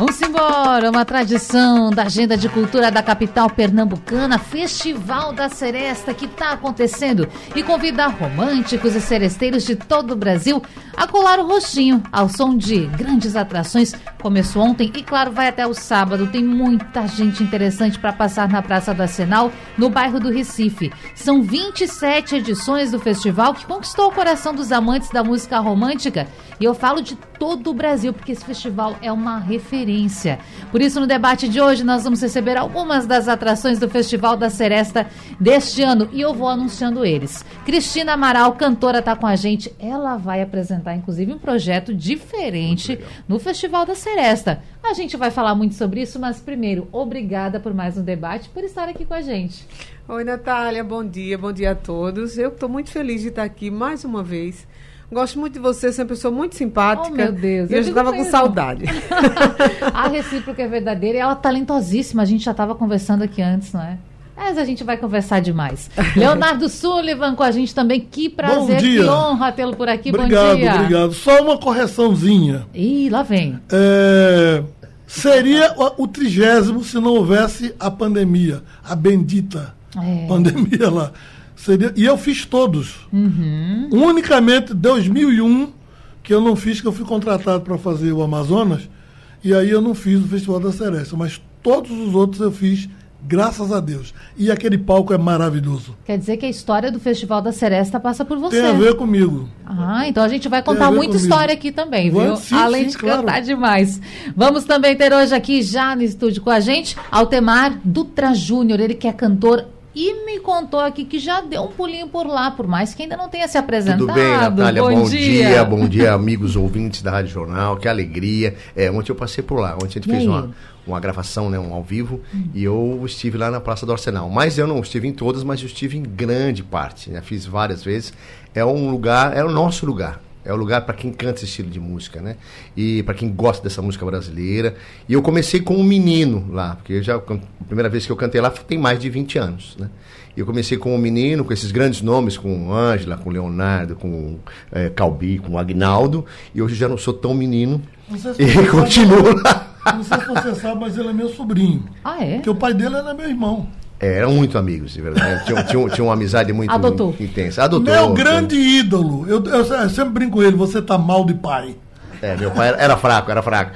Vamos embora, uma tradição da agenda de cultura da capital pernambucana, Festival da Seresta que está acontecendo e convida românticos e seresteiros de todo o Brasil a colar o rostinho ao som de grandes atrações. Começou ontem e, claro, vai até o sábado. Tem muita gente interessante para passar na Praça do Arsenal, no bairro do Recife. São 27 edições do festival que conquistou o coração dos amantes da música romântica e eu falo de todo o Brasil, porque esse festival é uma referência. Por isso, no debate de hoje, nós vamos receber algumas das atrações do Festival da Seresta deste ano e eu vou anunciando eles. Cristina Amaral, cantora, está com a gente. Ela vai apresentar, inclusive, um projeto diferente no Festival da Seresta. A gente vai falar muito sobre isso, mas primeiro, obrigada por mais um debate, por estar aqui com a gente. Oi, Natália, bom dia, bom dia a todos. Eu estou muito feliz de estar aqui mais uma vez Gosto muito de você, você é uma pessoa muito simpática. Oh, meu Deus. E eu, já estava com saudade. a recíproca é verdadeira e ela é talentosíssima. A gente já estava conversando aqui antes, não é? Mas a gente vai conversar demais. Leonardo Sullivan com a gente também. Que prazer, que honra tê-lo por aqui. Obrigado, Bom dia. Obrigado. Só uma correçãozinha. Ih, lá vem. É, seria o trigésimo se não houvesse a pandemia. A bendita é. pandemia lá. Seria, e eu fiz todos. Uhum. Unicamente 2001 que eu não fiz, que eu fui contratado para fazer o Amazonas, e aí eu não fiz o Festival da Seresta, mas todos os outros eu fiz, graças a Deus. E aquele palco é maravilhoso. Quer dizer que a história do Festival da Seresta passa por você. Tem a ver comigo. Ah, então a gente vai contar muita comigo. história aqui também, viu? Sim, Além sim, de claro. cantar demais. Vamos também ter hoje aqui, já no estúdio com a gente, Altemar Dutra Júnior, ele que é cantor e me contou aqui que já deu um pulinho por lá, por mais que ainda não tenha se apresentado. Tudo bem, Natália? Bom, bom dia. dia. bom dia, amigos ouvintes da Rádio Jornal. Que alegria. É, ontem eu passei por lá. Ontem a gente E fez aí? uma, uma gravação, né, um ao vivo, e eu estive lá na Praça do Arsenal. Mas eu não estive em todas, mas eu estive em grande parte. Né? Fiz várias vezes. É um lugar, é o nosso lugar. É o lugar para quem canta esse estilo de música, né? E para quem gosta dessa música brasileira. E eu comecei com um menino lá, porque eu já, a primeira vez que eu cantei lá tem mais de 20 anos, né? E eu comecei com um menino, com esses grandes nomes, com Ângela, com Leonardo, com é, Calbi, com Agnaldo. E hoje já não sou tão menino. Se E você continuo sabe, lá. Não sei se você sabe, mas ele é meu sobrinho. Ah, é? Porque o pai dele era meu irmão. É, eram muito amigos, de verdade. Tinha, tinha, tinha uma amizade muito Adotou. intensa. Adotou. Meu grande ídolo. Eu, eu, eu sempre brinco com ele, você tá mal de pai. É, meu pai era, era fraco, era fraco.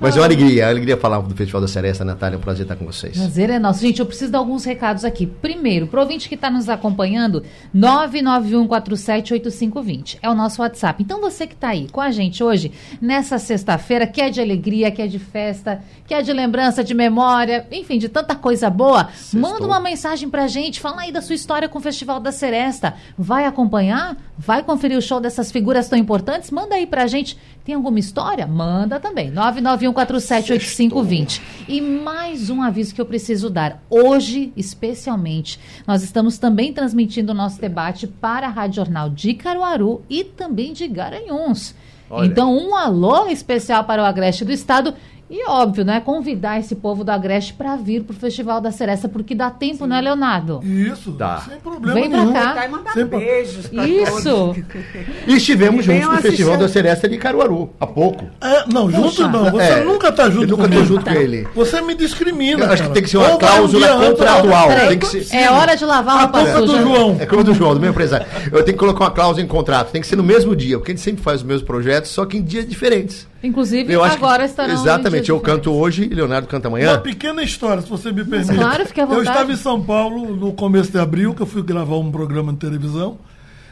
Mas é uma alegria, é uma alegria falar do Festival da Seresta, Natália. É um prazer estar com vocês. Prazer é nosso. Gente, eu preciso dar alguns recados aqui. Primeiro, pro ouvinte que está nos acompanhando, 991478520. É o nosso WhatsApp. Então, você que está aí com a gente hoje, nessa sexta-feira, que é de alegria, que é de festa, que é de lembrança, de memória, enfim, de tanta coisa boa, manda uma mensagem pra gente. Fala aí da sua história com o Festival da Seresta. Vai acompanhar? Vai conferir o show dessas figuras tão importantes? Manda aí pra gente. Tem alguma história? Manda também. 991478520. E mais um aviso que eu preciso dar. Hoje, especialmente, nós estamos também transmitindo o nosso debate para a Rádio Jornal de Caruaru e também de Garanhuns. Olha. Então, um alô especial para o Agreste do Estado. E óbvio, né? Convidar esse povo do Agreste para vir para o Festival da Seresta, porque dá tempo, né, Leonardo? Isso, Tá. sem problema Vem pra nenhum. cá. Aproveitar e mandar Sempre- beijos pra Isso! todos. E estivemos E juntos no Festival da Seresta de Caruaru, há pouco. É, não, junto Poxa. não. Você É, nunca tá junto eu nunca tô comigo. junto com ele. Você me discrimina. Eu acho que tem que ser uma Ou um cláusula antes, contratual. Tem que ser- é hora de lavar A roupa culpa é do. João. É como do João, do meu empresário. Eu tenho que colocar uma cláusula em contrato. Tem que ser no mesmo dia, porque a gente sempre faz os mesmos projetos, só que em dias diferentes. Inclusive, Eu acho que- agora estarão. em Exatamente, eu diferentes. canto hoje e Leonardo canta Uma amanhã. pequena história, se você me permite. claro, fique à Eu vontade. estava em São Paulo no começo de abril, que eu fui gravar um programa de televisão.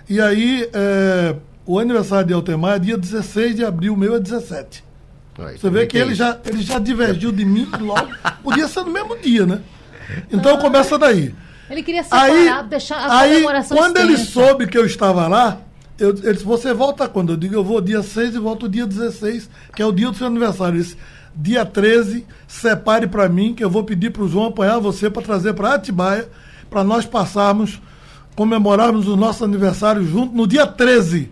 E aí, é, o aniversário de Altemar é dia 16 de abril, meu é 17. Aí, Você vê que ele isso. já, ele já divergiu de mim logo. Podia ser no mesmo dia, né? Então começa daí. Ele queria Aí, separar, deixar a aí comemoração quando ele extensa. soube que eu estava lá, eu, ele disse, você volta quando? Eu digo, eu vou dia 6 e volto dia 16, que é o dia do seu aniversário. Ele disse, dia 13, separe para mim, que eu vou pedir para o João apanhar você para trazer para Atibaia, para nós passarmos, comemorarmos o nosso aniversário junto no dia 13.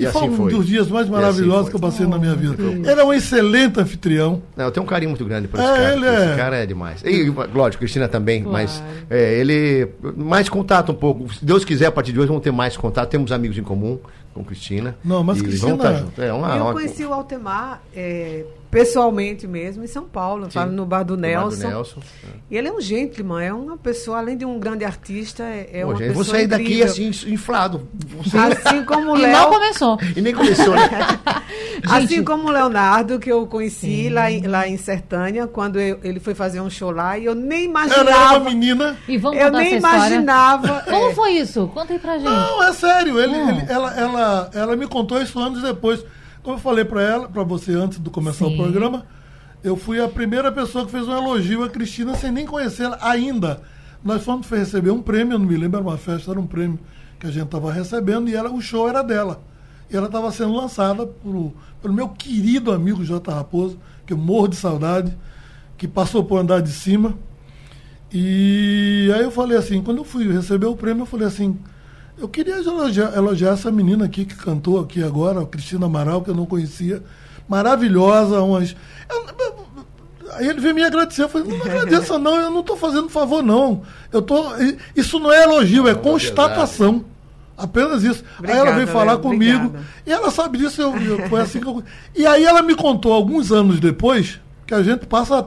E, E assim foi um foi. dos dias mais E maravilhosos assim que eu passei na minha vida. Ele é um excelente anfitrião. Não, eu tenho um carinho muito grande por É, esse cara. ele Esse é- cara é demais. E, lógico, Cristina também, Claro. mas é, ele. Mais contato um pouco. Se Deus quiser, a partir de hoje, vamos ter mais contato. Temos amigos em comum com Cristina. Não, mas e Cristina- Vamos estar juntos. É uma, eu uma- conheci o Altemar é, pessoalmente mesmo em São Paulo, Sim. no bar do do bar do Nelson. Nelson. E ele é um gentleman, é uma pessoa, além de um grande artista, é, é Pô, uma gente, pessoa vou sair daqui assim, inflado. Você- Assim como o E Léo. não começou. E nem começou, né? Assim Gente. como o Leonardo, que eu conheci lá em, lá em Sertânia, quando eu- ele foi fazer um show lá, e eu nem Ela era imaginava. uma menina. E vamos Eu nem imaginava. Como é, foi isso? Conta aí pra gente. Não, é sério. Ele, Hum. ele- ela, ela, ela me contou isso anos depois. Como eu falei pra ela, para você antes de começar Sim. o programa, eu fui a primeira pessoa que fez um elogio a Cristina sem nem conhecê-la ainda. Nós fomos receber um prêmio, não me lembro, era uma festa, era um prêmio que a gente estava recebendo e ela, o show era dela. E ela estava sendo lançada por, pelo meu querido amigo J. Raposo, que eu morro de saudade, que passou por andar de cima. E aí eu falei assim, quando eu fui receber o prêmio, eu falei assim, eu queria elogiar, elogiar essa menina aqui que cantou aqui agora, a Cristina Amaral, que eu não conhecia. Maravilhosa, umas. eu- eu- Aí ele veio me agradecer. Eu falei, não agradeça, não, eu não estou fazendo favor, não. Eu tô, isso não é elogio, é constatação. Apenas isso. aí ela veio falar Léo, comigo. obrigada. E ela sabe disso, eu, eu- foi assim que eu. E aí ela me contou alguns anos depois, que a gente passa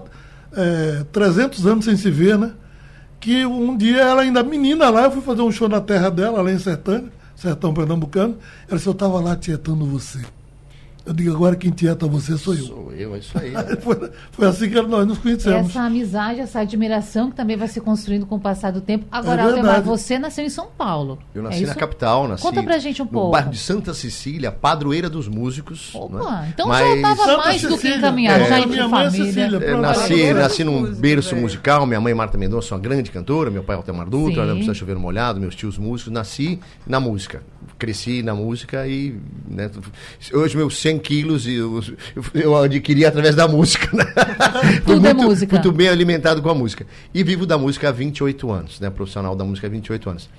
é, 300 anos sem se ver, né? Que um dia ela ainda menina lá, eu fui fazer um show na terra dela, lá em Sertânia, Sertão Pernambucano. Ela disse, eu estava lá tietando você. Eu digo, agora quem tieta você sou eu. Sou eu, é isso aí. Foi, foi assim que nós nos conhecemos. Essa amizade, essa admiração que também vai se construindo com o passar do tempo. Agora, É Aldemar, verdade. você nasceu em São Paulo. Eu É nasci na isso? capital, nasci Conta pra gente um no pouco. bairro de Santa Cecília, padroeira dos músicos. Opa, né? então Mas- já estava mais do que Cecília. encaminhado, É, já minha é família. Cecília, É, nasci, nasci num berço é. musical, minha mãe Marta Mendonça, uma grande cantora, meu pai Altemar Dutra, não precisa chover no molhado, meus tios músicos, nasci na música. Cresci na música e né, hoje meus 100 quilos eu, eu adquiri através da música. Né? Tudo é muito, música. Muito bem alimentado com a música. E vivo da música há 28 anos, né? Profissional da música há 28 anos.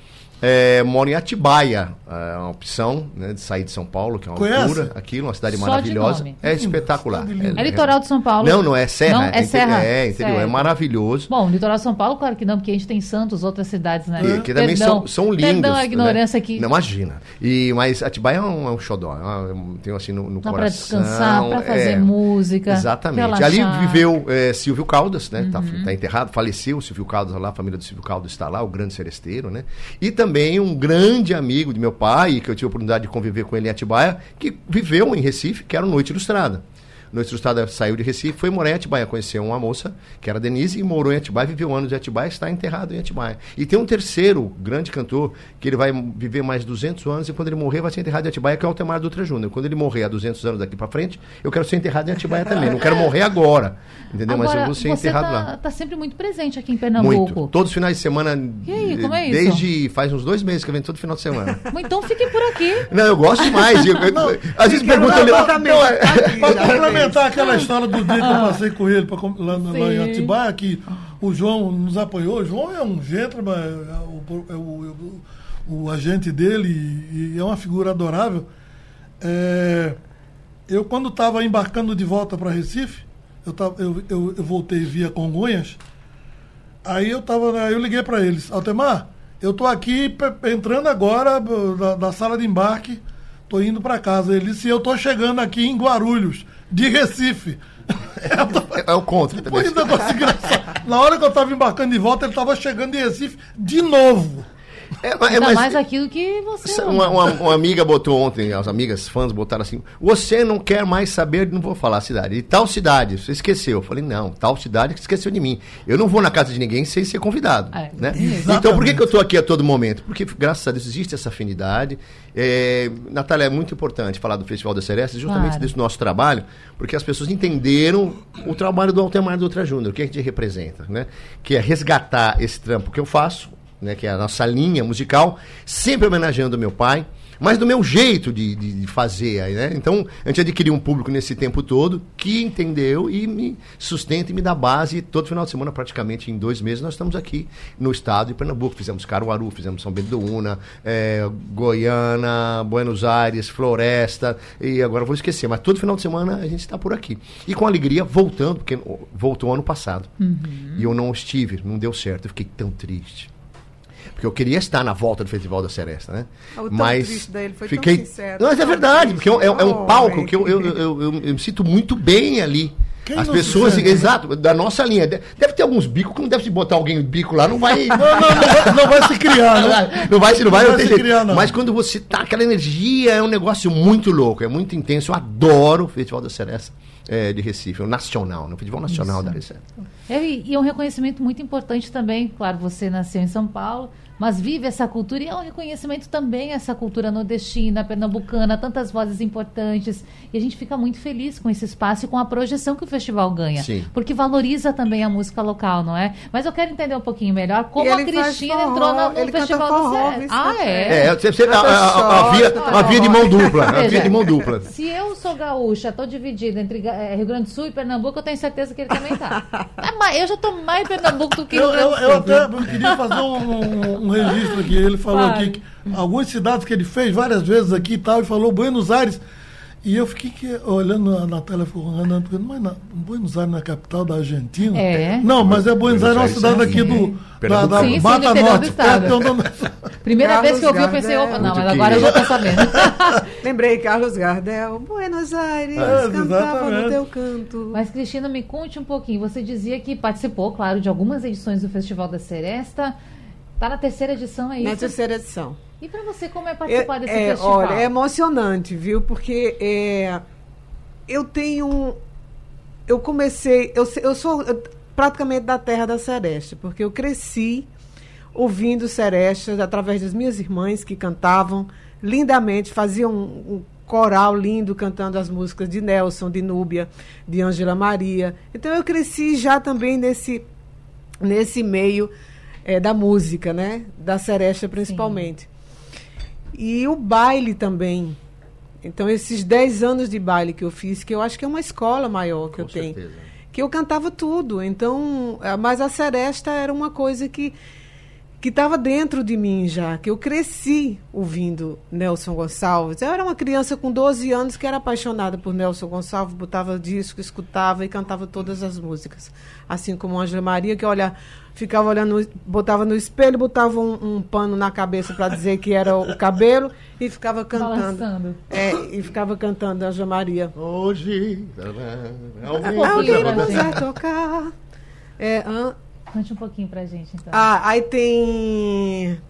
É, moro em Atibaia, é uma opção né, de sair de São Paulo, que é uma Conhece? loucura. Aquilo, uma cidade Só maravilhosa. É espetacular. cidade linda. É litoral de São Paulo? Não, não é Serra. Não, é Serra. É, interior. É maravilhoso. Bom, litoral de São Paulo, claro que não, porque a gente tem Santos, outras cidades, né? Que, que também são, são lindos. Perdão a ignorância né? aqui. Não, imagina. E, mas Atibaia é um, é um xodó. É uma, tem assim no, no Dá coração. pra descansar, pra fazer é. música. Exatamente. relaxar. Uhum. Ali viveu é, Silvio Caldas, né? Tá, tá enterrado, faleceu o Silvio Caldas lá, a família do Silvio Caldas está lá, o grande seresteiro, né? E também um grande amigo de meu pai, que eu tive a oportunidade de conviver com ele em Atibaia, que viveu em Recife, que era Noite Ilustrada. Noite Ilustrada saiu de Recife, foi morar em Atibaia, conheceu uma moça, que era Denise, e morou em Atibaia, viveu anos em Atibaia, está enterrado em Atibaia. E tem um terceiro grande cantor, que ele vai viver mais 200 anos, e quando ele morrer vai ser enterrado em Atibaia, que é o Altemar Dutra Júnior. Quando ele morrer há 200 anos daqui para frente, eu quero ser enterrado em Atibaia também. Não quero morrer agora, entendeu? Mas eu Agora, vou ser enterrado tá, lá. tá sempre muito presente aqui em Pernambuco. Muito. Todos os finais de semana. E aí, como é isso? Desde faz uns dois meses que eu venho todo final de semana. Então fiquem por aqui. Não, eu gosto demais. Eu- eu- às vezes perguntam. ele- apartamento. Não, é- Aqui, Complementar aquela história do dia que eu passei com ele pra, lá, lá em. Atibaia, que o João nos apoiou. O João é um gentleman, é o, é o- o- o agente dele e, e é uma figura adorável. É, eu, quando estava embarcando de volta para Recife, eu, tava, eu, eu, eu voltei via Congonhas, aí eu, tava, na- eu liguei para eles, Altemar, eu tô aqui entrando agora da, da sala de embarque, tô indo para casa. Ele disse, eu tô chegando aqui em Guarulhos, de Recife. Tava- É, é o contra também. um negócio engraçado. Na hora que eu estava embarcando de volta, ele estava chegando de Recife de novo. É, mas- mais aquilo que você. Uma, uma- uma amiga botou ontem, as amigas fãs botaram assim: Você não quer mais saber, não vou falar a cidade, de tal cidade, você esqueceu. Eu falei: Não, tal cidade que esqueceu de mim. Eu não vou na casa de ninguém sem ser convidado. É, né? Então por que, que eu estou aqui a todo momento? Porque, graças a Deus, existe essa afinidade. É, Natália, é muito importante falar do Festival da Seresta, justamente Claro. desse nosso trabalho, porque as pessoas entenderam o trabalho do Altemar Dutra Júnior, o que a gente representa, né? Que é resgatar esse trampo que eu faço né, que é a nossa linha musical, sempre homenageando meu pai mas do meu jeito de, de, de fazer. Né? Então, a gente adquiriu um público nesse tempo todo que entendeu e me sustenta e me dá base. Todo final de semana, praticamente em dois meses, nós estamos aqui no estado de Pernambuco. Fizemos Caruaru, fizemos São Bento do Una, é, Goiânia, Buenos Aires, Floresta, e agora vou esquecer, mas todo final de semana a gente está por aqui. E com alegria, voltando, porque voltou ano passado. Uhum. E eu não estive, não deu certo, eu fiquei tão triste. Porque eu queria estar na volta do Festival da Seresta, né? O mas dele foi fiquei... tão sincero. Não, mas é verdade, porque é, é, é um Oh, palco velho. que eu, eu, eu, eu- eu me sinto muito bem ali. Quem As pessoas, né? exato, da nossa linha. De- Deve ter alguns bicos que não deve se botar alguém bico lá, não vai. Não, não, não, vai, não vai se criar, Não né? vai, não vai, se não vai, Não não vai tem se jeito. criar, não. Mas quando você tá, aquela energia é um negócio muito louco, é muito intenso. Eu adoro o Festival da Seresta é, de Recife, é o nacional, né? o Festival Nacional da Recife. É, e é um reconhecimento muito importante também. Claro, você nasceu em São Paulo, mas vive essa cultura e é um reconhecimento também essa cultura nordestina, pernambucana, tantas vozes importantes. E a gente fica muito feliz com esse espaço e com a projeção que o festival ganha. Sim. Porque valoriza também a música local, não é? Mas eu quero entender um pouquinho melhor como a Cristina forró, entrou no Festival forró, do viu, Ah, Cé? é? É, você, você, a, a- a- a via, a via de mão dupla. A via de mão dupla. Se eu sou gaúcha, tô dividida entre Eh, Rio Grande do Sul e Pernambuco, eu tenho certeza que ele também tá. Ah, mas eu já tô mais em Pernambuco do que Eu, Rio eu, Grande do eu Sul. até eu queria fazer um, um- registro aqui. Ele falou aqui que algumas cidades que ele fez várias vezes aqui e tal, e falou Buenos Aires. E eu fiquei que, olhando na, na tela, falando, Renato, mas na, Buenos Aires não é a capital da Argentina? É. Não, mas é Buenos Aires, é uma cidade aqui do, da. Sim, sim, Mata do Norte. perto de onde- Primeira Carlos vez que eu vi, eu pensei, opa, não, mas agora eu já querido. sabendo. Lembrei, Carlos Gardel, Buenos Aires, É, cantava no teu canto. Mas, Cristina, me conte um pouquinho. Você dizia que participou, claro, de algumas edições do Festival da Seresta. Tá na terceira edição, é Na isso? terceira edição. E pra você, como é É, participar desse é, festival? olha, é emocionante, viu? Porque é, eu tenho. Eu comecei. Eu, eu sou eu, praticamente da terra da Seresta, porque eu cresci ouvindo Seresta através das minhas irmãs que cantavam lindamente, faziam um, um coral lindo cantando as músicas de Nelson, de Núbia, de Ângela Maria. Então eu cresci já também nesse, nesse meio eh, da música, né? Da Seresta principalmente. E o baile também. Então, esses 10 anos de baile que eu fiz, que eu acho que é uma escola maior que Com eu tenho. certeza. Que eu cantava tudo. Então, mas a seresta era uma coisa que que estava dentro de mim já, que eu cresci ouvindo Nelson Gonçalves. Eu era uma criança com 12 anos que era apaixonada por Nelson Gonçalves, botava disco, escutava e cantava todas as músicas. Assim como Ângela Maria, que olha, ficava olhando, botava no espelho, botava um, um pano na cabeça para dizer que era o cabelo e ficava cantando. Balançando. É, e ficava cantando Ângela Maria. Hoje. Alguém gente. vai tocar. É, hã? Conte um pouquinho pra gente, então. Ah, aí tem.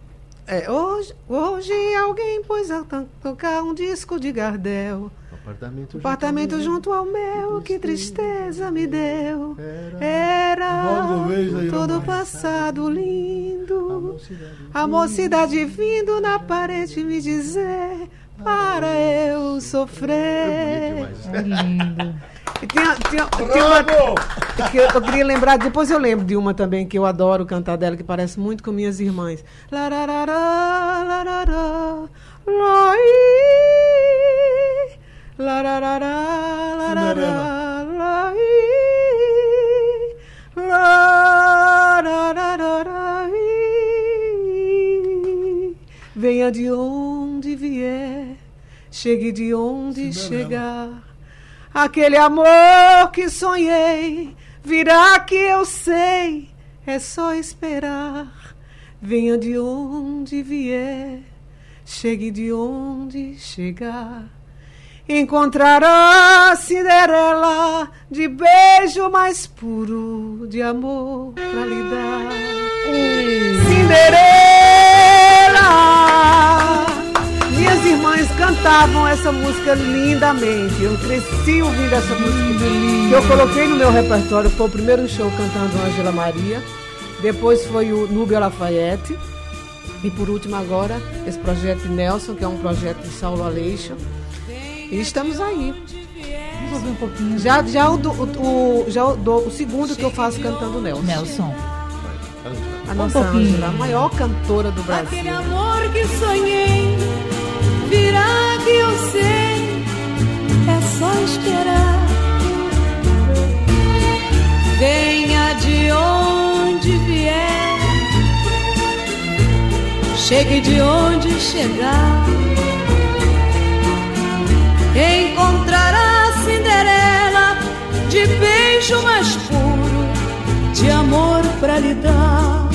é, hoje, hoje alguém pôs a to- tocar um disco de Gardel. Apartamento, Apartamento junto ao meu, que tristeza me deu. Era aí, todo passado lindo. A mocidade vindo na parede me dizer para eu sofrer. É lindo. E tinha, tinha, tinha uma, que eu, eu queria lembrar, depois eu lembro de uma também que eu adoro cantar dela, que parece muito com minhas irmãs. Lararará, larará, lai, lararará, larará, lai, lararará, lai. Venha de onde chegue de onde Cinderela. chegar. Aquele amor que sonhei virá que eu sei, é só esperar. Venha de onde vier, chegue de onde chegar. Encontrará Cinderela de beijo mais puro de amor pra lhe dar. Cinderela! Cantavam essa música lindamente. Eu cresci ouvindo essa música. Que eu coloquei no meu repertório. Foi o primeiro show cantando Ângela Maria. Depois foi o Núbio Lafayette. E por último agora, esse projeto de Nelson, que é um projeto de Saulo Aleixo. E estamos aí. Vamos ouvir um pouquinho. Já, já, o, o, o- já o, o segundo que eu faço cantando Nelson. Nelson. A nossa um pouquinho. Ângela, a maior cantora do Brasil. Aquele amor que sonhei virá que eu sei, é só esperar. Venha de onde vier, chegue de onde chegar. Encontrará Cinderela de beijo mais puro, de amor pra lhe dar.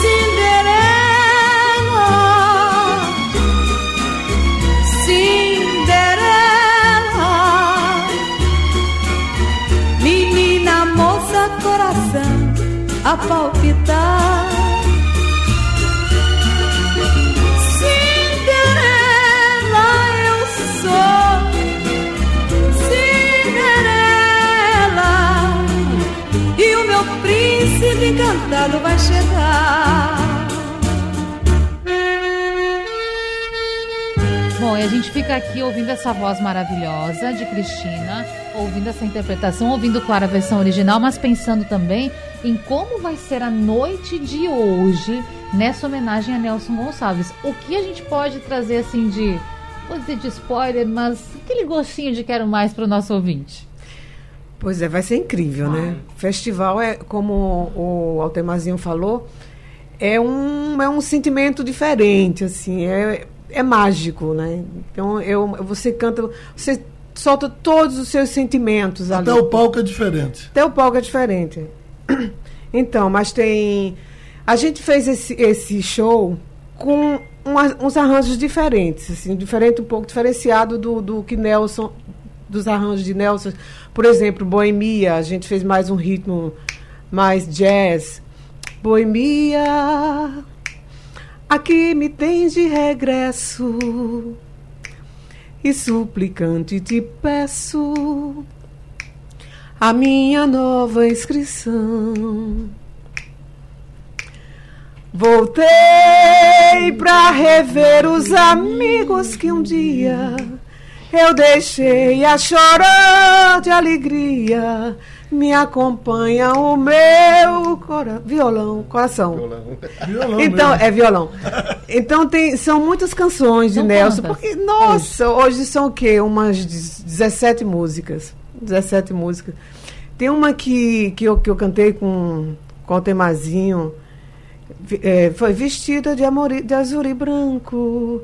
Cinderela, Cinderela, menina moça, coração a palpitar. Encantado vai chegar. Bom, e a gente fica aqui ouvindo essa voz maravilhosa de Cristina, ouvindo essa interpretação, ouvindo, claro, a versão original, mas pensando também em como vai ser a noite de hoje nessa homenagem a Nelson Gonçalves. O que a gente pode trazer, assim, de, vou dizer de spoiler, mas aquele gostinho de quero mais para o nosso ouvinte? Pois é, vai ser incrível, né? Festival é, como o Altemazinho falou, é um, é um sentimento diferente, assim, é, é mágico, né? Então, eu, você canta, você solta todos os seus sentimentos ali. Até o palco é diferente. Até o palco é diferente. Então, mas tem. A gente fez esse, esse show com uma- uns arranjos diferentes, assim, diferente, um pouco diferenciado do, do que Nelson, dos arranjos de Nelson. Por exemplo, Boemia, a gente fez mais um ritmo mais jazz. Boemia, aqui me tens de regresso. E suplicante te peço a minha nova inscrição. Voltei pra rever os amigos que um dia eu deixei a chorar de alegria. Me acompanha o meu cora violão, coração. Violão Então, mesmo. é violão. Então tem, são muitas canções de São Nelson. quantas? Porque, nossa, hoje são o quê? Umas 17 músicas. 17 músicas. Tem uma que, que, eu, que eu cantei com, com o Temazinho. é, foi vestida de, amor, de azul e branco.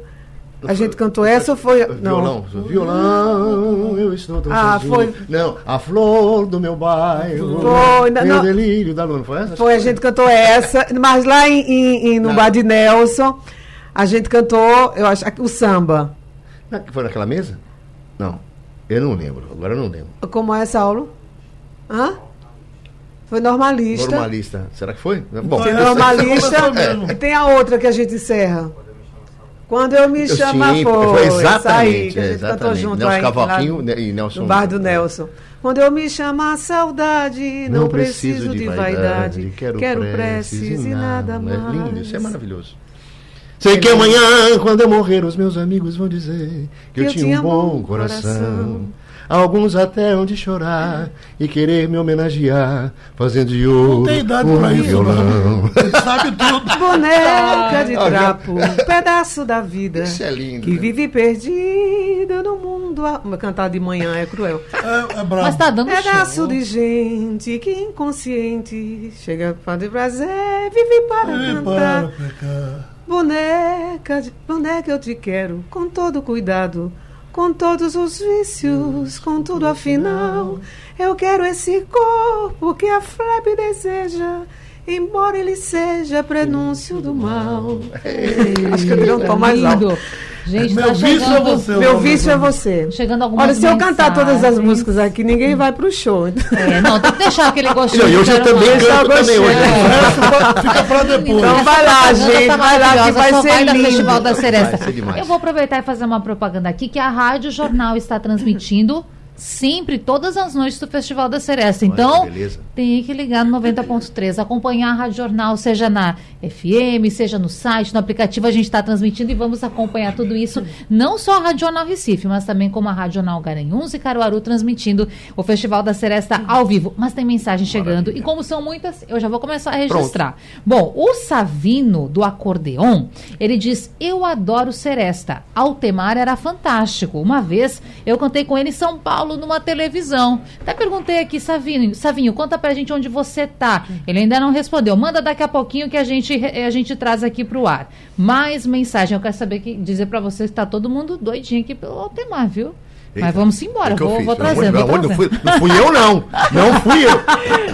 A gente cantou essa ou foi. Não. Violão. Violão, eu estou tão Ah, sozinho. foi- Não, a flor do meu bairro. Foi, não- meu não. delírio da luna. Foi essa? Foi, a gente cantou essa, mas lá em, em- em- no Não. bar de Nelson, a gente cantou, eu acho, o samba. Foi naquela mesa? Não. Eu não lembro. Agora eu não lembro. Como é, Saulo? Hã? Foi normalista. Normalista. Será que foi? Bom, Foi normalista. mesmo. Tem a outra que a gente encerra. Quando eu me Eu chama sim, foi. foi exatamente, Isso aí, que a é, gente cantou junto Nelson aí, Cavaquinho lá e Nelson- No bar do Nelson. Quando eu me chama a saudade, não, preciso de vaidade. Quero, preces e nada mais. É lindo, isso é maravilhoso. Sei que amanhã, quando eu morrer, os meus amigos vão dizer que eu, tinha um bom coração. Alguns até hão de chorar e querer me homenagear, fazendo de ouro Não um violão. Sabe tudo. Boneca de Ah, já- trapo, um pedaço da vida. Isso é lindo, Que né? vive perdida no mundo. a- Cantar de manhã é cruel. É, é bravo. Mas tá dando Pedaço show. de gente que inconsciente chega para de prazer, vive para É, cantar. para pecar. Boneca, de- boneca, eu te quero com todo cuidado, com todos os vícios, com tudo afinal. Eu quero esse corpo que a febre deseja, embora ele seja prenúncio do mal. Acho que eu dei um tom mais alto. Lindo. Gente, Meu tá vício é chegando, você. Meu vício é você. chegando algumas Olha, se eu cantar todas as mensagens. músicas aqui, ninguém vai pro show. É, não, tem que deixar aquele gostinho. Não, hoje eu também canto também hoje. Essa fica pra depois. Então vai lá, gente, tá vai lá que vai ser lindo. Festival da Seresta. Vai ser demais. Eu vou aproveitar e fazer uma propaganda aqui que a Rádio Jornal está transmitindo sempre, todas as noites do Festival da Seresta. Então, tem que ligar no 90.3, acompanhar a Rádio Jornal, seja na FM, seja no site, no aplicativo, a gente está transmitindo e vamos acompanhar tudo isso, não só a Rádio Jornal Recife, mas também como a Rádio Jornal Garanhuns e Caruaru transmitindo o Festival da Seresta ao vivo. Mas tem mensagem chegando e como são muitas, eu já vou começar a registrar. Bom, o Savino do acordeon, ele diz: "Eu adoro Seresta. Altemar era fantástico. Uma vez eu cantei com ele em São Paulo numa televisão. Até perguntei aqui, Savinho, Savinho, conta pra gente onde você tá. Ele ainda não respondeu. Manda daqui a pouquinho que a gente a gente traz aqui pro ar. Mais mensagem. Eu quero saber que dizer pra vocês que tá todo mundo doidinho aqui pelo Altemar, viu? Eita, Mas vamos embora, eu vou, fiz? vou Deus, não, trazer. fui, não fui eu, não. Não fui eu.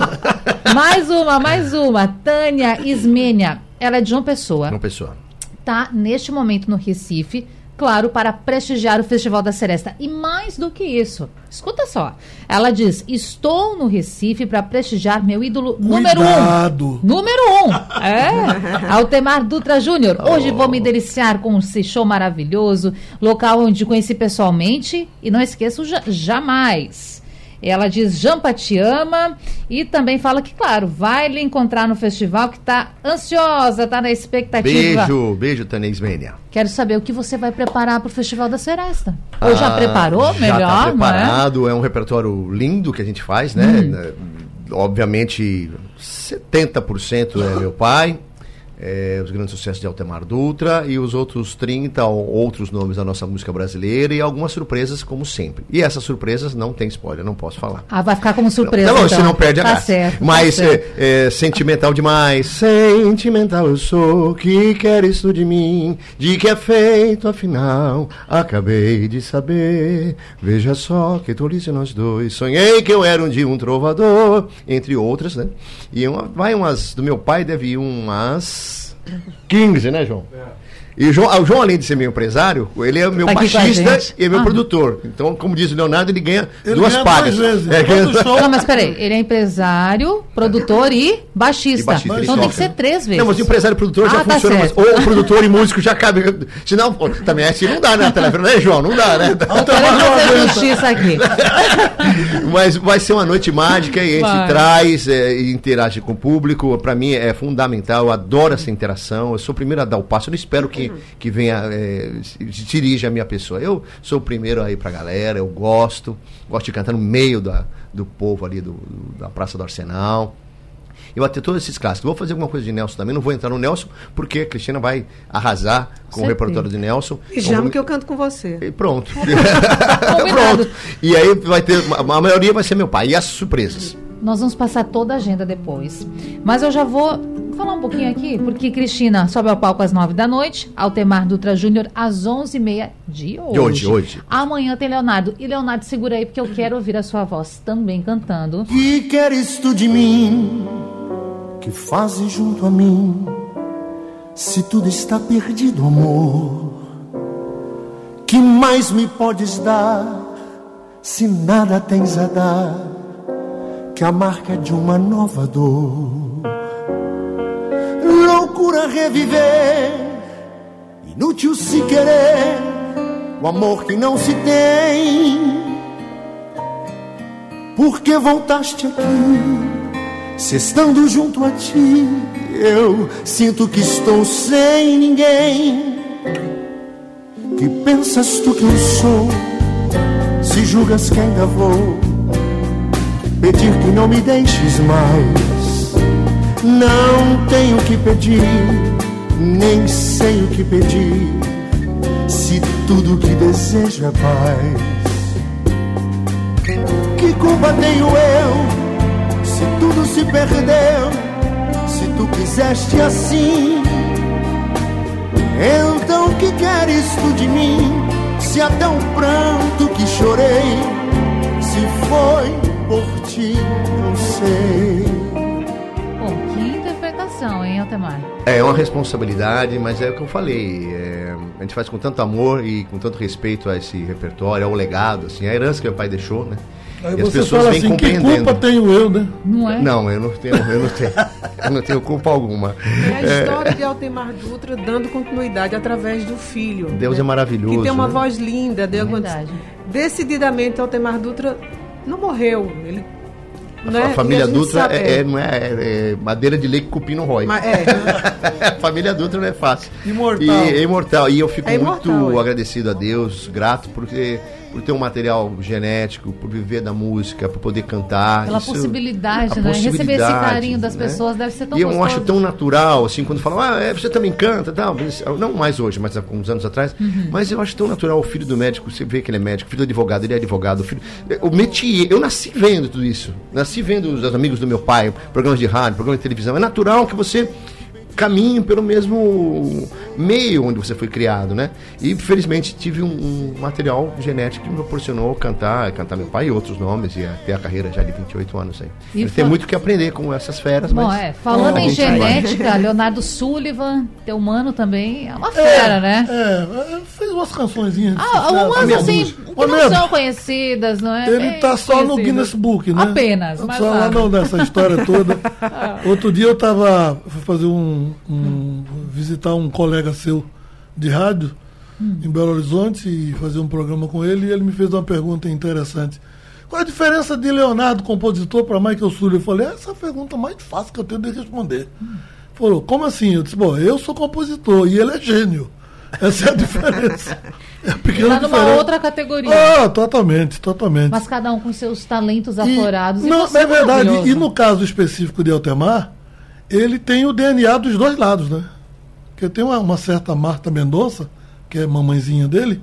Mais uma, mais uma. Tânia Ismênia. Ela é de João Pessoa. Uma pessoa. está neste momento no Recife, claro, para prestigiar o Festival da Seresta. E mais do que isso, escuta só. Ela diz: Estou no Recife para prestigiar meu ídolo número um. Cuidado. Número um, é, Altemar Dutra Júnior. Hoje vou me deliciar com esse show maravilhoso, local onde conheci pessoalmente e não esqueço ja- jamais. Ela diz, Jampa te ama e também fala que, claro, vai lhe encontrar no festival que está ansiosa, está na expectativa. Beijo, beijo, Tânia Ismênia. Quero saber o que você vai preparar para o Festival da Seresta. Ou já Ah, preparou já melhor, tá é? preparado, é? um repertório lindo que a gente faz, né? Hum. Né, Obviamente, 70% é meu pai, é, os grandes sucessos de Altemar Dutra e os outros 30 ou outros nomes da nossa música brasileira e algumas surpresas, como sempre. E essas surpresas não tem spoiler, não posso falar. Ah, vai ficar como surpresa. Tá longe, então. senão perde a tá graça. Certo, Mas tá certo. é, é, sentimental demais. Sentimental eu sou, que queres tu de mim? De que é feito afinal? Acabei de saber. Veja só que tolice nós dois. Sonhei que eu era um dia um trovador, entre outras, né? E uma, vai umas. Do meu pai deve ir umas 15, né, João? E o João, ah, o João, além de ser meu empresário, ele é meu Tá baixista e é meu Ah. produtor. Então, como diz o Leonardo, ele ganha Ele duas ganha pagas. vezes. É, ganha-. Não, mas peraí, ele é empresário, produtor e baixista. E baixista, então ele tem que toca. ser três vezes. Não, mas o empresário e produtor já Ah, tá funciona mais. certo. Ou o produtor e músico já cabe. Senão, pô, também assim não dá, né, Telefone, né, João? Não dá, né? Eu quero fazer justiça aqui. Mas vai ser uma noite mágica e a gente Vai. traz é, e interage com o público. Pra mim é fundamental, eu adoro essa interação. Eu sou o primeiro a dar o passo. Eu não espero que, que venha, é, dirija a minha pessoa. Eu sou o primeiro aí pra galera, eu gosto. Gosto de cantar no meio da, do povo ali do, do- da Praça do Arsenal. Eu vou ter todos esses clássicos. Vou fazer alguma coisa de Nelson também. Não vou entrar no Nelson, porque a Cristina vai arrasar com o repertório de Nelson. E chama vamos- que eu canto com você. e pronto. Pronto. E aí vai ter. A maioria vai ser meu pai. E as surpresas. Nós vamos passar toda a agenda depois. Mas eu já vou falar um pouquinho aqui, porque Cristina sobe ao palco às nove da noite, Altemar Dutra Júnior às onze e meia de hoje. De hoje, hoje. Amanhã tem Leonardo. E Leonardo, segura aí, porque eu quero ouvir a sua voz também cantando. Que queres tu de mim? Que fazes junto a mim? Se tudo está perdido, amor, que mais me podes dar? Se nada tens a dar, que a marca de uma nova dor. Reviver Inútil se querer o amor que não se tem. Por que voltaste aqui? Se estando junto a ti, eu sinto que estou sem ninguém. Que pensas tu que eu sou? Se julgas que ainda vou pedir que não me deixes mais. Não tenho que pedir, nem sei o que pedir. Se tudo que desejo é paz. Que culpa tenho eu se tudo se perdeu? Se tu quiseste assim, então que queres tu de mim? Se até um pranto que chorei, se foi por ti, não sei. Hein, Altemar? É uma responsabilidade, mas é o que eu falei. é, a gente faz com tanto amor e com tanto respeito a esse repertório, ao legado, assim, a herança que meu pai deixou, né? Aí E as pessoas fala vêm assim, que culpa tenho eu, né? Não é? Não, eu não tenho, eu não tenho, eu não tenho culpa alguma. É a história de Altemar Dutra dando continuidade através do filho. Deus né? é maravilhoso. Que tem uma né? voz linda. Deu Verdade. Decididamente, Altemar Dutra não morreu. Ele, né? A família a Dutra sabe- é, é- não é, é- é madeira de lei que cupim não rói. Mas é, a família Dutra não é fácil. Imortal. E é imortal. E eu fico É imortal, muito é. agradecido a Deus, grato por ter, por ter um material genético, por viver da música, por poder cantar. Pela Isso- possibilidade, né? Receber esse possibilidade, carinho das né? pessoas deve ser tão E eu gostoso. acho tão natural, assim, quando falam, ah, é, você também canta, tal. Não mais hoje, mas há uns anos atrás. Uhum. Mas eu acho tão natural o filho do médico, você vê que ele é médico, filho do advogado, ele é advogado. o Filho, o métier, eu nasci vendo tudo isso. Nasci vendo os amigos do meu pai, programas de rádio, programas de televisão. É natural que você caminhe pelo mesmo meio onde você foi criado, né? E felizmente tive um, um material genético que me proporcionou cantar, cantar meu pai e outros nomes e ter a carreira já de 28 anos aí. E Ele tem muito que aprender com essas feras, Bom, mas é, falando em gente vai. genética, Leonardo Sullivan, teu mano também, é uma fera, né? É, é, fez umas cançõezinhas. de Ah, umas assim, música. Que não são conhecidas, não é? Ele Bem tá só no. Guinness Book, né? Apenas, mas Só lá não, nessa história toda. Outro dia eu tava fui fazer um, um- visitar um colega seu de rádio em Belo Horizonte e fazer um programa com ele e ele me fez uma pergunta interessante. Qual a diferença de Leonardo, compositor, para Michael Sullivan? Eu falei, essa é a pergunta mais fácil que eu tenho de responder. Falou, como assim? Eu disse, bom, eu sou compositor e ele é gênio. Essa é a diferença. É a Ele pequena tá numa diferença. outra categoria. Ah, totalmente, totalmente. Mas cada um com seus talentos E- aflorados. e não, você é verdade. E no caso específico de Altemar, ele tem o DNA dos dois lados, né? Porque tem uma, uma certa Marta Mendonça, que é mamãezinha dele,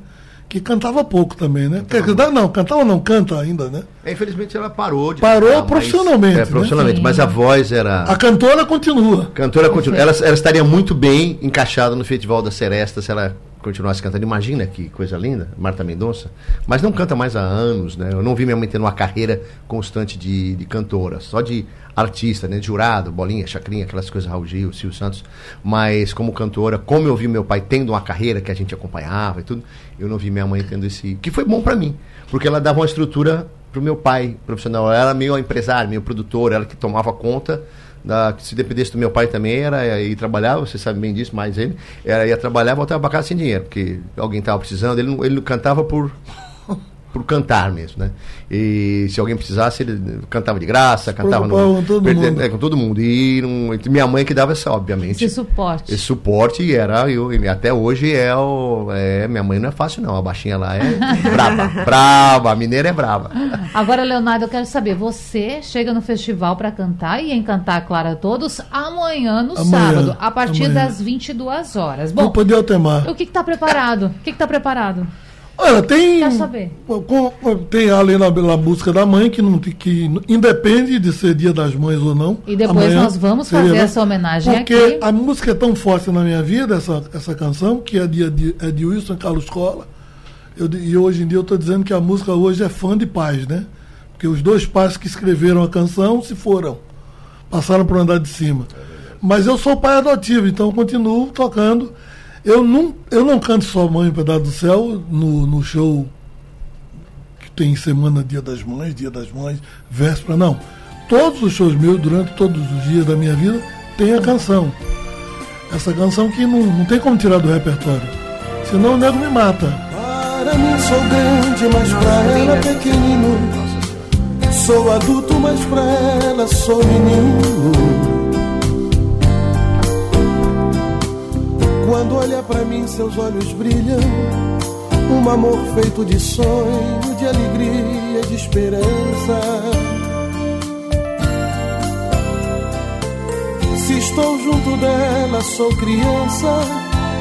que cantava pouco também, né? Quer dizer, não, cantava não, canta ainda, né? É, Infelizmente ela parou de Parou cantar, mas- profissionalmente, É, né? profissionalmente, Sim. mas a voz era. A cantora continua. Cantora continua. Ela, ela estaria muito bem encaixada no Festival da Seresta se ela continuasse cantando. Imagina que coisa linda, Marta Mendonça. Mas não canta mais há anos, né? Eu não vi minha mãe tendo uma carreira constante de, de cantora, só de artista, né? De jurado, bolinha, chacrinha, aquelas coisas, Raul Gil, Silvio Santos. Mas como cantora, como eu vi meu pai tendo uma carreira que a gente acompanhava e tudo, eu não vi minha mãe tendo esse. Que foi bom pra mim, porque ela dava uma estrutura pro meu pai profissional. Ela era meio empresária, meio produtora, ela que tomava conta da, se dependesse do meu pai também, era ir trabalhar, você sabe bem disso, mais ele, era ia trabalhar, voltava para casa sem dinheiro, porque alguém estava precisando, ele ele cantava por por cantar mesmo, né? E se alguém precisasse, ele cantava de graça, cantava preocupava com todo perde- mundo. é, com todo mundo. E não- minha mãe que dava essa, obviamente. Esse suporte. Esse suporte e era eu, e até hoje é o. É, minha mãe não é fácil, não. A baixinha lá é braba. braba, a mineira é braba. Agora, Leonardo, eu quero saber, você chega no festival para cantar e encantar, a todos amanhã no Amanhã, sábado, a partir amanhã. das 22 horas. Bom, Culpa de Altemar. o que está preparado? O que está preparado? Olha, tem. Quero saber. tem além da, da música da mãe, que, não, que independe de ser dia das mães ou não. E depois nós vamos seria, fazer né? essa homenagem Porque aqui. a música é tão forte na minha vida, essa, essa canção, que é de, de, é de Wilson Carlos Cola. Eu, e hoje em dia eu estou dizendo que a música hoje é fã de pais, né? Porque os dois pais que escreveram a canção se foram. Passaram por andar de cima. Mas eu sou pai adotivo, então eu continuo tocando. Eu não, eu não canto só Mãe Pedaço do Céu no, no show que tem semana Dia das Mães, Dia das Mães, véspera, não. Todos os shows meus, durante todos os dias da minha vida, tem a canção. Essa canção que não, não tem como tirar do repertório. Senão o nego me mata. Para mim sou grande, mas pra ela pequenino. Sou adulto, mas pra ela sou menino. Quando olha pra mim, seus olhos brilham. Um amor feito de sonho, de alegria, de esperança. Se estou junto dela, sou criança.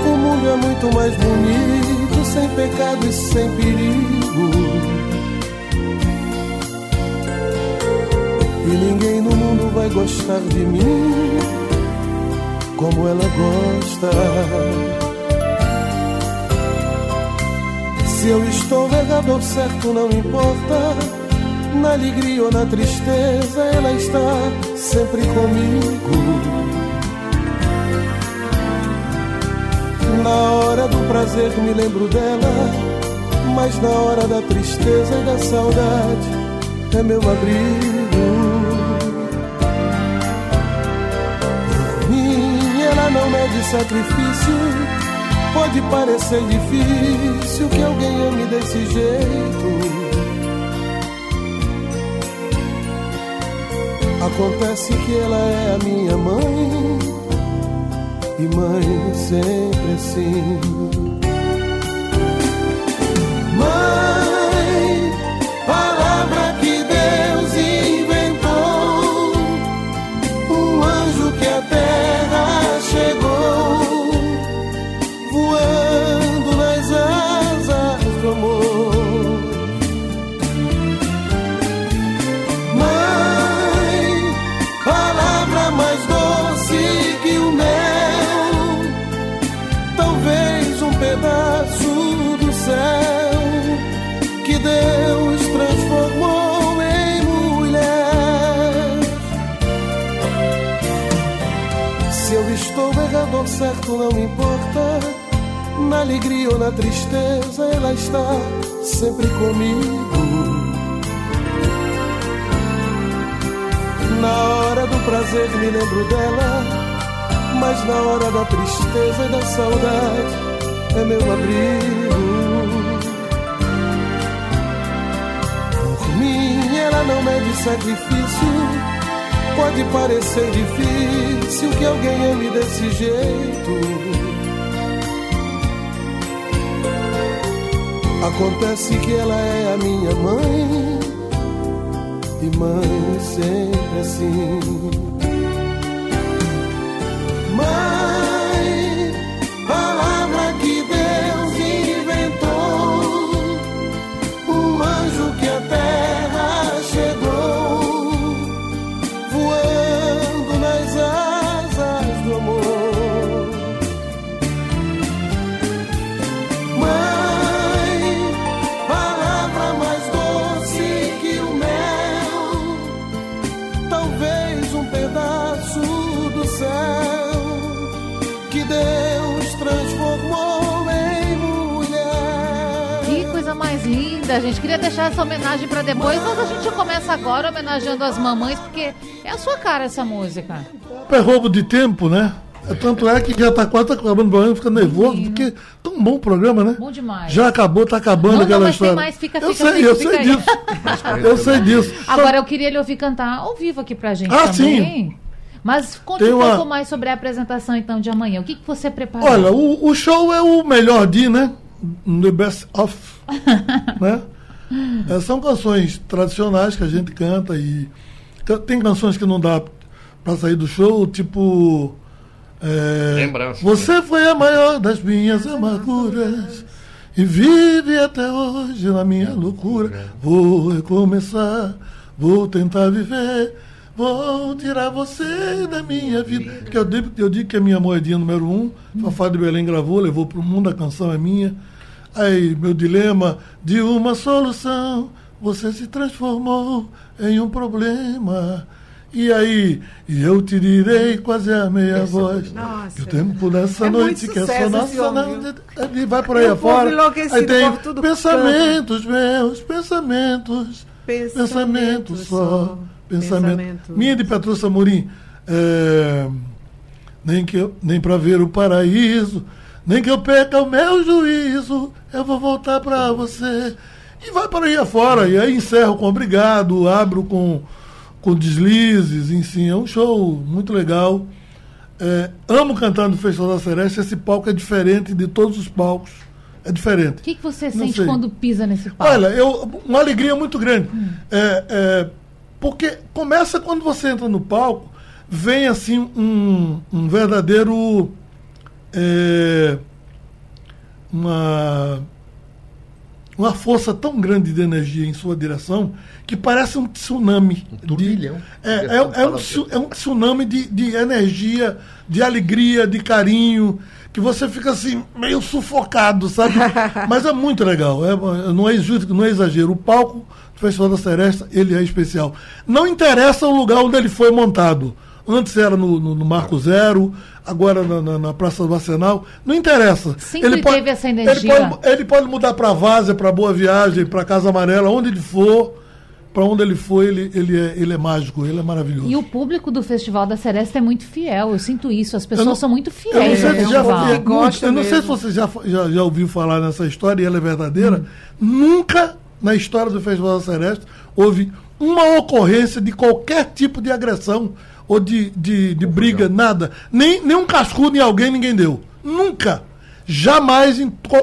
O mundo é muito mais bonito, sem pecado e sem perigo. E ninguém no mundo vai gostar de mim como ela gosta. Se eu estou errado ou certo, não importa. Na alegria ou na tristeza, ela está sempre comigo. Na hora do prazer me lembro dela, mas na hora da tristeza e da saudade é meu abrigo. Mede sacrifício. Pode parecer difícil que alguém ame desse jeito. Acontece que ela é a minha mãe e mãe sempre assim. Certo, não importa. Na alegria ou na tristeza, ela está sempre comigo. Na hora do prazer me lembro dela, mas na hora da tristeza e da saudade é meu abrigo. Por mim ela não mede sacrifício, pode parecer difícil que alguém ame desse jeito. Acontece que ela é a minha mãe e mãe sempre assim. Mãe, gente. Queria deixar essa homenagem pra depois, mas a gente começa agora homenageando as mamães, porque é a sua cara essa música. É roubo de tempo, né? É, Tanto é que já tá quase tá acabando o programa, fica nervoso, Menino. porque tão bom o programa, né? Bom demais. Já acabou, tá acabando Não, não, aquela mas tem história. mais, fica, eu fica, sei, fica, eu fica sei aí. disso. eu sei disso. Agora eu queria lhe ouvir cantar ao vivo aqui pra gente Ah, também. Mas conte Tem um uma- pouco mais sobre a apresentação então de amanhã. O que, que você preparou? Olha, o, o show é o melhor de, né? The best of. Né? É, são canções tradicionais que a gente canta e tem canções que não dá pra sair do show, tipo. é, Lembrança. Você foi a maior das minhas amarguras e vive até hoje na minha loucura. Vou recomeçar, vou tentar viver, vou tirar você da minha vida. Que eu digo, eu digo que é minha moedinha número um. Fafá de Belém gravou, levou pro mundo, a canção é minha. Aí, meu dilema de uma solução, você se transformou em um problema. E aí, e eu te direi quase a meia voz. Nossa. Que o tempo dessa É noite que é só sucesso nossa. esse homem, não- E vai por aí afora. Aí tem pensamentos meus, pensamentos. Pensamento Pensamento só. Pensamento. pensamento. Minha de Petrúcia Murim. É, nem que eu- nem para ver o paraíso, Nem que eu perca o meu juízo, eu vou voltar pra você. E vai para aí afora. E aí encerro com obrigado, abro com, com deslizes, enfim, é um show muito legal. É, amo cantar no Festival da Sereste, esse palco é diferente de todos os palcos. É diferente. O que, que você Não sente sei. quando pisa nesse palco? Olha, eu, uma alegria muito grande. É, é, porque começa quando você entra no palco, vem assim um, um verdadeiro. É, uma, uma força tão grande de energia em sua direção que parece um tsunami. Um turbilhão. De, é, é, é um, é um tsunami de, de energia, de alegria, de carinho, que você fica assim, meio sufocado, sabe? Mas é muito legal. É, não, é, não é exagero. O palco do Festival da Seresta, ele é especial. Não interessa o lugar onde ele foi montado. Antes era no, no- no Marco Zero, agora na, na- na Praça do Arsenal. Não interessa. Sempre teve essa energia. Ele pode, ele pode mudar para Várzea, para Boa Viagem, para Casa Amarela, onde ele for. Para onde ele for, ele, ele, é, ele é mágico, ele é maravilhoso. E o público do Festival da Seresta é muito fiel, eu sinto isso. As pessoas não- são muito Eu não fiéis sei já, é, gosta eu não sei se você já, já, já ouviu falar nessa história e ela é verdadeira. Hum. Nunca na história do Festival da Sereste houve uma ocorrência de qualquer tipo de agressão ou de, de, de briga, nada. Nem, nem um cascudo em alguém ninguém deu. Nunca. Jamais,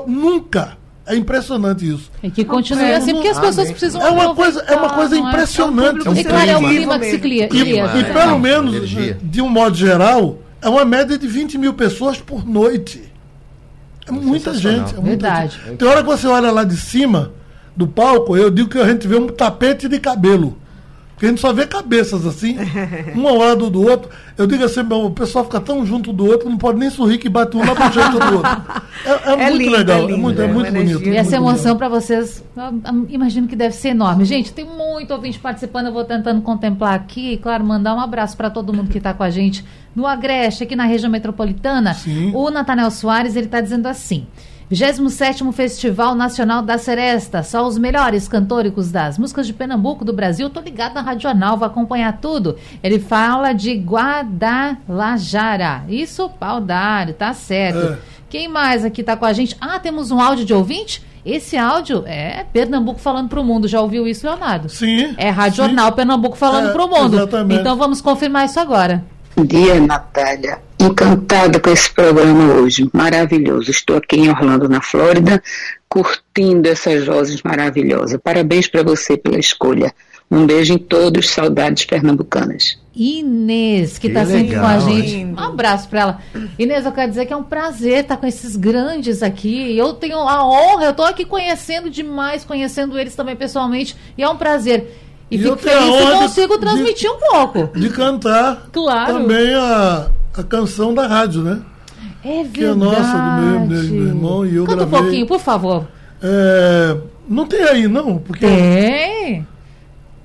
nunca. É impressionante isso. E que continue É, assim, porque as pessoas precisam É uma coisa- é uma coisa é? impressionante. É um É um e claro, é o clima. que se cria. E, e pelo menos, Energia. de um modo geral, é uma média de 20 mil pessoas por noite. É muita sensacional. gente. É muita Verdade. gente. Tem hora que você olha lá de cima do palco, eu digo que a gente vê um tapete de cabelo. Porque a gente só vê cabeças assim, um ao lado do outro. Eu digo assim, meu, o pessoal fica tão junto do outro, não pode nem sorrir que bate um lá pro jeito do outro. É, é É muito lindo, legal, é é, muito, é é muito bonito. E essa emoção para vocês, imagino que deve ser enorme. Gente, tem muito ouvinte participando, eu vou tentando contemplar aqui. E, claro, mandar um abraço para todo mundo que está com a gente no Agreste, aqui na região metropolitana. Sim. O Natanel Soares, ele está dizendo assim. 27º Festival Nacional da Seresta. Só os melhores cantóricos das músicas de Pernambuco, do Brasil. Tô ligado na Radional, vou acompanhar tudo. Ele fala de Guadalajara. Isso, pau dário, tá certo. É. Quem mais aqui tá com a gente? Ah, temos um áudio de ouvinte? Esse áudio é Pernambuco falando pro mundo. Já ouviu isso, Leonardo? Sim. É Rádio sim. Jornal Pernambuco falando É, pro mundo. exatamente. Então vamos confirmar isso agora. Bom dia, Natália. Encantada com esse programa hoje. Maravilhoso. Estou aqui em Orlando, na Flórida, curtindo essas vozes maravilhosas. Parabéns para você pela escolha. Um beijo em todos, saudades pernambucanas. Inês, que está sempre com a gente. hein? Um abraço para ela. Inês, eu quero dizer que é um prazer estar com esses grandes aqui. Eu tenho a honra, eu estou aqui conhecendo demais, conhecendo eles também pessoalmente, e é um prazer. E, E fico eu tenho a feliz honra que de- consigo de- transmitir um pouco. De cantar Claro. também a, a canção da rádio, né? É verdade. Que é nossa, do meu, do meu irmão, e eu Canta um gravei. pouquinho, por favor. É, não tem aí, não, porque Tem.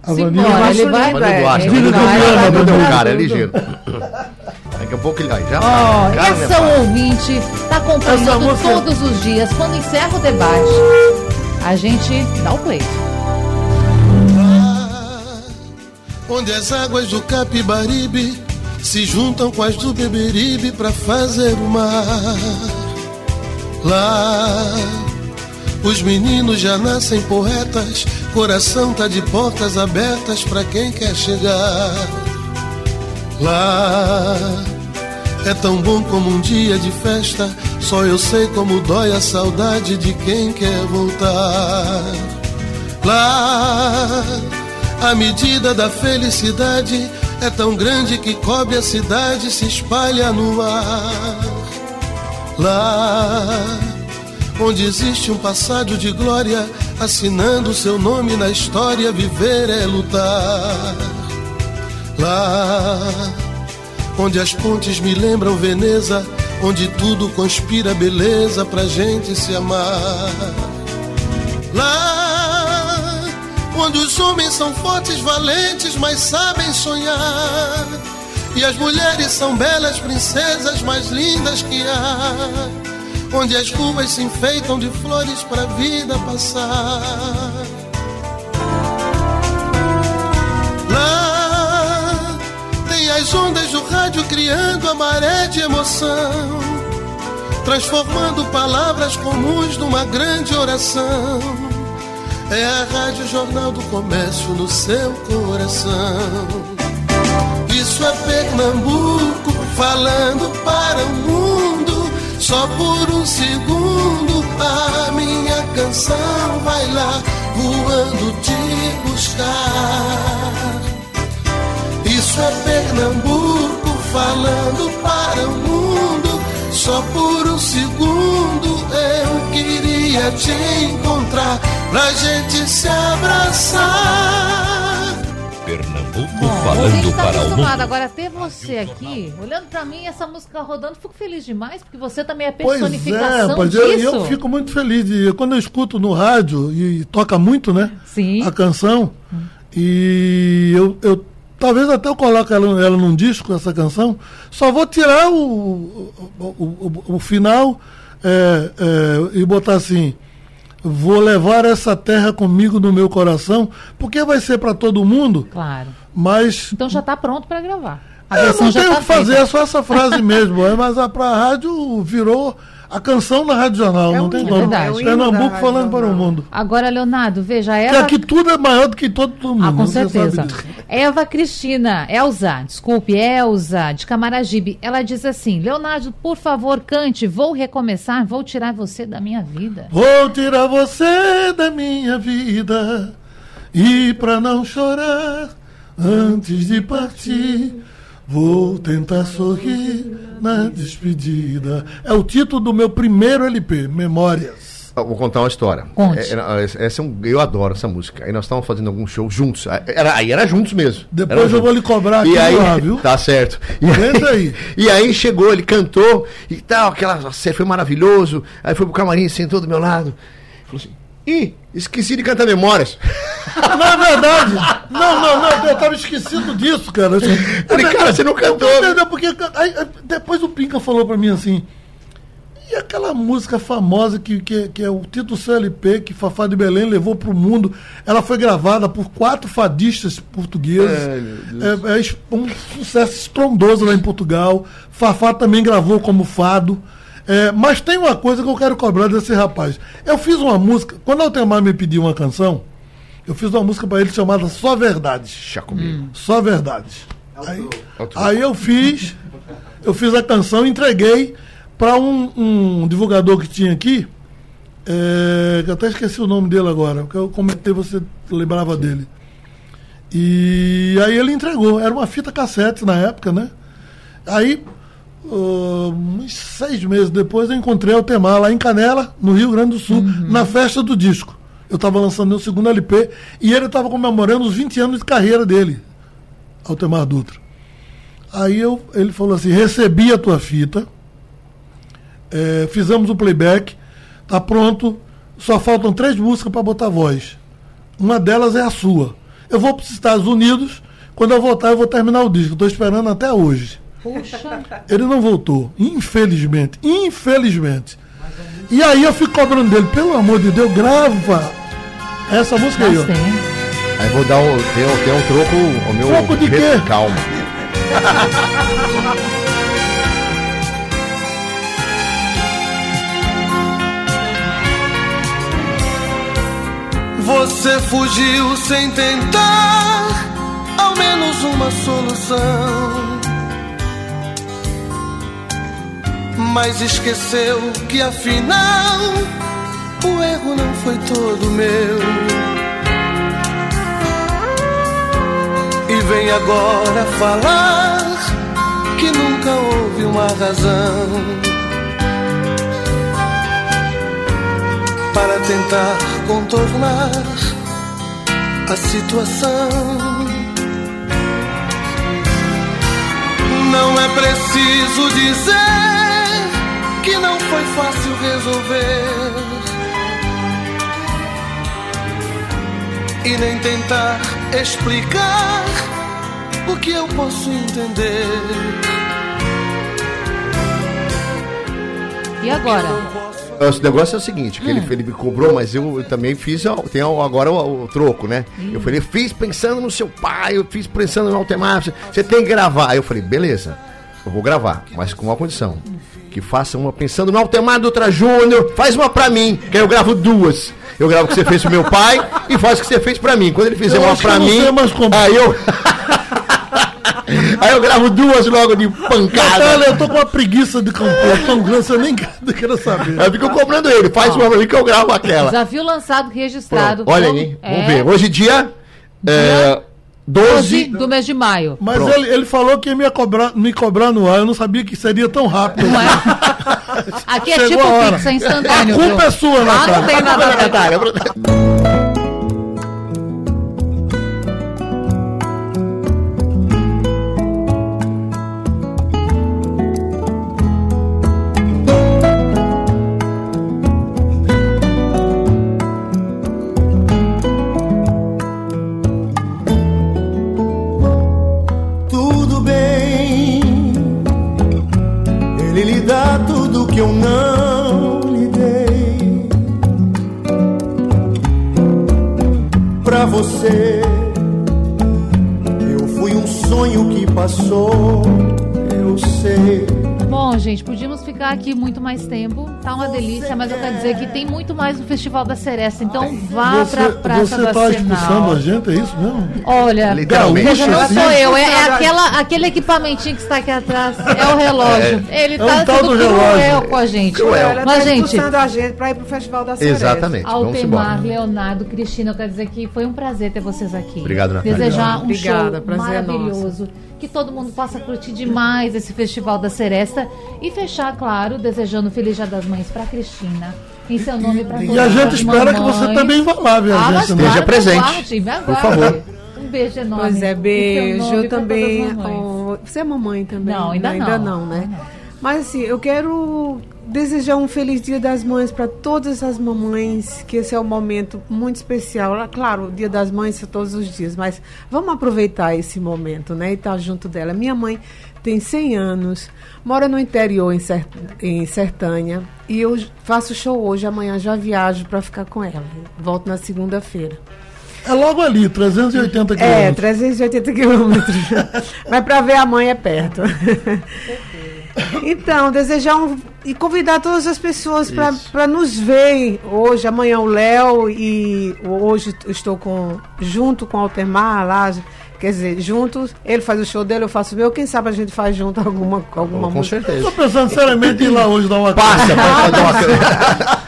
a Vaninha. Simbora, ele vai. é. o Duarte, Ele vai, vai pra cara, é ligeiro. Daqui a pouco ele. Aí, já vai. Cara, essa né, ouvinte está acompanhando música- todos os dias. Quando encerra o debate, a gente dá o play. Onde as águas do Capibaribe se juntam com as do Beberibe para fazer o mar. Lá, os meninos já nascem poetas, coração tá de portas abertas para quem quer chegar. Lá, é tão bom como um dia de festa, só eu sei como dói a saudade de quem quer voltar. Lá, a medida da felicidade é tão grande que cobre a cidade e se espalha no ar. Lá, onde existe um passado de glória, assinando seu nome na história, viver é lutar. Lá, onde as pontes me lembram Veneza, onde tudo conspira beleza pra gente se amar. Lá, onde os homens são fortes, valentes, mas sabem sonhar. E as mulheres são belas princesas, mais lindas que há. Onde as ruas se enfeitam de flores pra vida passar. Lá tem as ondas do rádio criando a maré de emoção. transformando palavras comuns numa grande oração. É a Rádio Jornal do Comércio no seu coração. Isso é Pernambuco falando para o mundo. Só por um segundo a minha canção vai lá voando te buscar. Isso é Pernambuco falando para o mundo. Só por um segundo eu queria te encontrar pra gente se abraçar. Pernambuco Bom, a falando gente tá para o acostumado. mundo. Agora, ter você aqui, olhando pra mim, essa música rodando, fico feliz demais, porque você também é Pois é, personificação rapaz, eu, fico muito feliz. De, quando eu escuto no rádio, e toca muito, né? Sim. A canção, e eu, eu talvez até eu coloque ela, ela num disco, essa canção, só vou tirar o, o, o, o- o final é, é, e botar assim. Vou levar essa terra comigo no meu coração, porque vai ser para todo mundo, Claro. mas Então já tá pronto pra gravar. A não já tenho o tá que fazer, feita. é só essa frase mesmo. é, Mas a pra rádio virou a canção da Rádio Jornal, É não tem como. é Pernambuco Rádio falando para o mundo. Agora, Leonardo, veja, Porque Eva... aqui tudo é maior do que todo mundo. Ah, com certeza. Eva Cristina, Elza, desculpe, Elza, de Camaragibe. Ela diz assim: Leonardo, por favor, cante, vou recomeçar, vou tirar você da minha vida. Vou tirar você da minha vida e pra não chorar antes de partir. Vou tentar sorrir na despedida. É o título do meu primeiro LP, Memórias. Eu vou contar uma história. Conte. É, era- essa é um- eu adoro essa música. Aí nós estávamos fazendo algum show juntos. Aí Era, aí era juntos mesmo. Depois eu vou juntos. lhe cobrar aqui E aí, lá, viu? Tá certo. E Aguenta aí. E aí chegou, ele cantou e tal, aquela. Você foi maravilhoso. Aí foi pro camarim, sentou do meu lado. Falou assim: Ih, esqueci de cantar memórias. Não é verdade. Não, não, não. Eu tava esquecido disso, cara. Falei, cara, você não cantou. Entendeu? Porque aí, aí, depois o Pinca falou pra mim assim. E aquela música famosa que, que, que é o título CLP que Fafá de Belém levou pro mundo. Ela foi gravada por quatro fadistas portugueses. É, é es- um sucesso estrondoso lá em Portugal. Fafá também gravou como fado. É, mas tem uma coisa que eu quero cobrar desse rapaz. Eu fiz uma música. Quando o Altemar me pediu uma canção, eu fiz uma música para ele chamada Só Verdades. Chá comigo. Só verdades. Aí, É o aí eu fiz, eu fiz a canção, entreguei para um, um divulgador que tinha aqui, é, que eu até esqueci o nome dele agora, porque eu comentei, você lembrava dele. E aí ele entregou, era uma fita cassete na época, né? Aí, ah, uns seis meses depois, eu encontrei o Temar lá em Canela, no Rio Grande do Sul, na festa do disco. Eu estava lançando meu segundo LP e ele estava comemorando os 20 anos de carreira dele, Altemar Dutra. Aí eu, ele falou assim: recebi a tua fita, eh, fizemos o playback, tá pronto, só faltam três músicas para botar voz. Uma delas é a sua. Eu vou para os Estados Unidos, quando eu voltar, eu vou terminar o disco. Estou esperando até hoje. Puxa, Ele não voltou, infelizmente, infelizmente. E aí eu fico cobrando dele, pelo amor de Deus, grava essa música aí, ó. Aí vou dar um. Tem, tem um troco. O meu. Troco de quê? Calma. Você fugiu sem tentar ao menos uma solução. Mas esqueceu que afinal o erro não foi todo meu. E vem agora falar que nunca houve uma razão. Para tentar contornar a situação. Não é preciso dizer que não foi fácil resolver. E nem tentar explicar o que eu posso entender. E agora? O negócio é o seguinte, que ele, ele me cobrou, mas eu, eu também fiz, tem agora o, o troco, né? Eu falei, fiz pensando no seu pai, eu fiz pensando no Altemar, você, você tem que gravar. Aí eu falei, beleza, eu vou gravar, mas com uma condição, que faça uma pensando no Altemar Dutra Júnior, faz uma pra mim, que aí eu gravo duas. Eu gravo o que você fez pro meu pai e faz o que você fez pra mim. Quando ele fizer Eu uma pra mim, aí eu. aí eu gravo duas logo de Natália, pancada. eu tô com uma preguiça de compor tão grande, você nem quer- nem quero saber. Aí eu fico cobrando ele, faz uma pra mim que eu gravo aquela. Desafio lançado, registrado. Olha Vamos- aí, é, vamos ver. Hoje dia é, 12 12 do mês de maio. Mas Pronto. ele, ele falou que ia me cobrar, me cobrar no ar, eu não sabia que seria tão rápido. Não é? Aqui é Chegou tipo a hora. pizza instantâneo. A culpa viu? é sua, Ah, Natália. não tem nada a ver. Natália, que eu não lhe dei. Pra você, eu fui um sonho que passou, eu sei. Bom, gente, podíamos ficar aqui muito mais tempo. Tá uma delícia, mas eu quero dizer que tem muito mais no Festival da Seresta. Então vá Você, pra Praça você da tá expulsando a gente, é isso mesmo? Olha, Literalmente. não assim? sou eu, é, é aquela, aquele equipamentinho que está aqui atrás. É o relógio. Ele É tá um tal sendo do relógio. cruel com a gente. Cruel. Ela Mas, tá gente, a gente pra ir pro Festival da Seresta. Exatamente. Altemar, Leonardo, Cristina, eu quero dizer que foi um prazer ter vocês aqui. Obrigado, Natália. Desejar um Obrigada, show prazer é maravilhoso. Que todo mundo possa curtir demais esse Festival da Seresta. E fechar, claro, desejando Feliz Dia das Mães pra Cristina. Em seu nome pra todas E a gente espera que você também vá lá a Ah, gente. né? Esteja claro, presente. Aguarde, me aguarde. Por favor. Um beijo enorme. Pois é, beijo. Eu também. ó, você é mamãe também? Não, ainda Ainda não. não, né? Ainda não. Mas assim, eu quero desejar um feliz Dia das Mães para todas as mamães, que esse é um momento muito especial. Ah, Claro, o Dia das Mães é todos os dias, mas vamos aproveitar esse momento, né? E estar junto dela. Minha mãe tem 100 anos, mora no interior em, Ser, em Sertânia, e eu faço show hoje, amanhã já viajo para ficar com ela. Volto na segunda-feira. É logo ali, 380 É, quilômetros. 380 quilômetros. Mas para ver a mãe é perto. Então, desejar um, e convidar todas as pessoas para nos ver hoje, amanhã o Léo e hoje estou com junto com o Altemar lá, quer dizer, juntos, ele faz o show dele, eu faço o meu, quem sabe a gente faz junto alguma alguma Com música. certeza. Tô pensando seriamente em ir lá hoje dar uma Passa pra dar uma...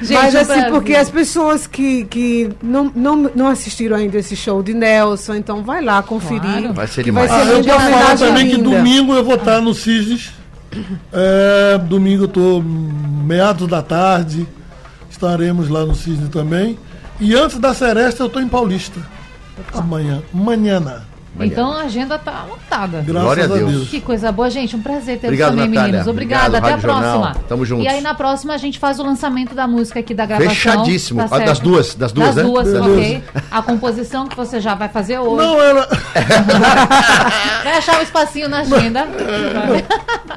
Gente, Mas assim, porque as pessoas que, que não, não, não assistiram ainda esse show de Nelson, então vai lá conferir. Claro. Vai ser demais. Vai Ah, ser eu linda, posso falar também que domingo eu vou estar no Cisnes. É, domingo eu tô hum, meados da tarde. Estaremos lá no Cisne também. E antes da Seresta eu tô em Paulista. Amanhã. Então a agenda tá lotada. Graças Glória a Deus. Deus. Que coisa boa, gente. Um prazer ter Obrigado, também, Natália. meninos. Obrigada. Obrigado, Até a Rádio Jornal. próxima. Tamo juntos. E aí na próxima a gente faz o lançamento da música aqui da gravação. Fechadíssimo. Tá Ah, das duas, das duas, Das né? duas, Beleza. ok. A composição que você já vai fazer hoje. Não, ela. Vai achar um espacinho na agenda.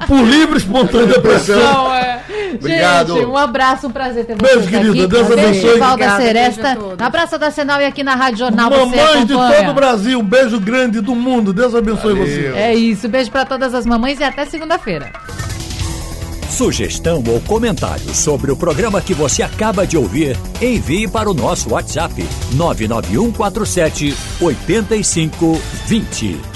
Por livre espontânea pressão. Não, é. Obrigado. Gente, um abraço, um prazer ter Beijo, vocês querida. aqui. Deus abençoe. Festival da Obrigada, Seresta, beijo na Praça da Senal e aqui na Rádio Jornal você Mamães de todo o Brasil, um beijo grande do mundo. Deus abençoe você. É isso, beijo pra todas as mamães e até segunda-feira. Sugestão ou comentário sobre o programa que você acaba de ouvir, envie para o nosso WhatsApp 99147 8520.